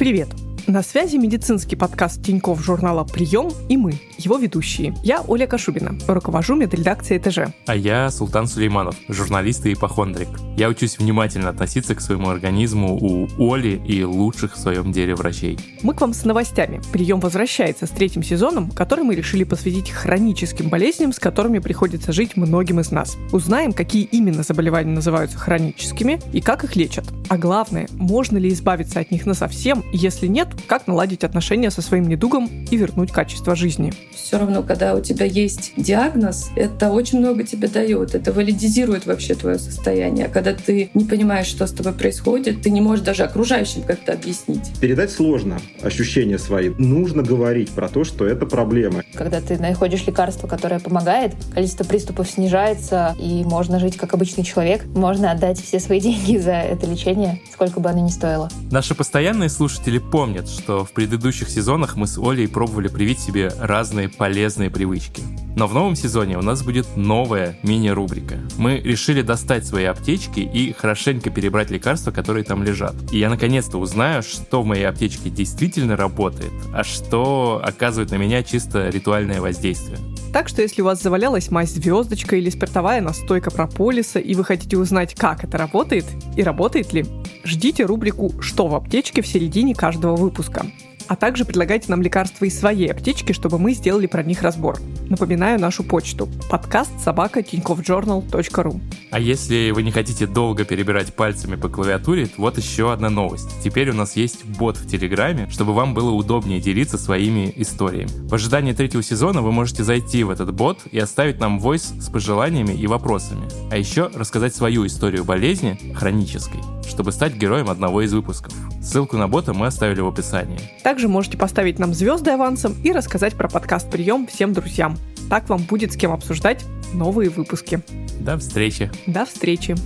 Привет! На связи медицинский подкаст Тиньков журнала «Прием» и мы, его ведущие. Я Оля Кашубина, руковожу медредакцией ТЖ. А я Султан Сулейманов, журналист и ипохондрик. Я учусь внимательно относиться к своему организму у Оли и лучших в своем деле врачей. Мы к вам с новостями. «Прием» возвращается с третьим сезоном, который мы решили посвятить хроническим болезням, с которыми приходится жить многим из нас. Узнаем, какие именно заболевания называются хроническими и как их лечат. А главное, можно ли избавиться от них насовсем, если нет, как наладить отношения со своим недугом и вернуть качество жизни. Все равно, когда у тебя есть диагноз, это очень много тебе дает, это валидизирует вообще твое состояние. А когда ты не понимаешь, что с тобой происходит, ты не можешь даже окружающим как-то объяснить. Передать сложно ощущения свои. Нужно говорить про то, что это проблема. Когда ты находишь лекарство, которое помогает, количество приступов снижается, и можно жить как обычный человек. Можно отдать все свои деньги за это лечение, сколько бы оно ни стоило. Наши постоянные слушатели помнят, что в предыдущих сезонах мы с Олей пробовали привить себе разные полезные привычки. Но в новом сезоне у нас будет новая мини-рубрика. Мы решили достать свои аптечки и хорошенько перебрать лекарства, которые там лежат. И я наконец-то узнаю, что в моей аптечке действительно работает, а что оказывает на меня чисто ритуальное воздействие. Так что если у вас завалялась мазь звездочка или спиртовая настойка прополиса, и вы хотите узнать, как это работает и работает ли, ждите рубрику «Что в аптечке» в середине каждого выпуска а также предлагайте нам лекарства из своей аптечки, чтобы мы сделали про них разбор. Напоминаю нашу почту подкаст собака tinkovjournal.ru А если вы не хотите долго перебирать пальцами по клавиатуре, вот еще одна новость. Теперь у нас есть бот в Телеграме, чтобы вам было удобнее делиться своими историями. В ожидании третьего сезона вы можете зайти в этот бот и оставить нам войс с пожеланиями и вопросами. А еще рассказать свою историю болезни хронической, чтобы стать героем одного из выпусков. Ссылку на бота мы оставили в описании. Также можете поставить нам звезды авансом и рассказать про подкаст «Прием» всем друзьям. Так вам будет с кем обсуждать новые выпуски. До встречи. До встречи.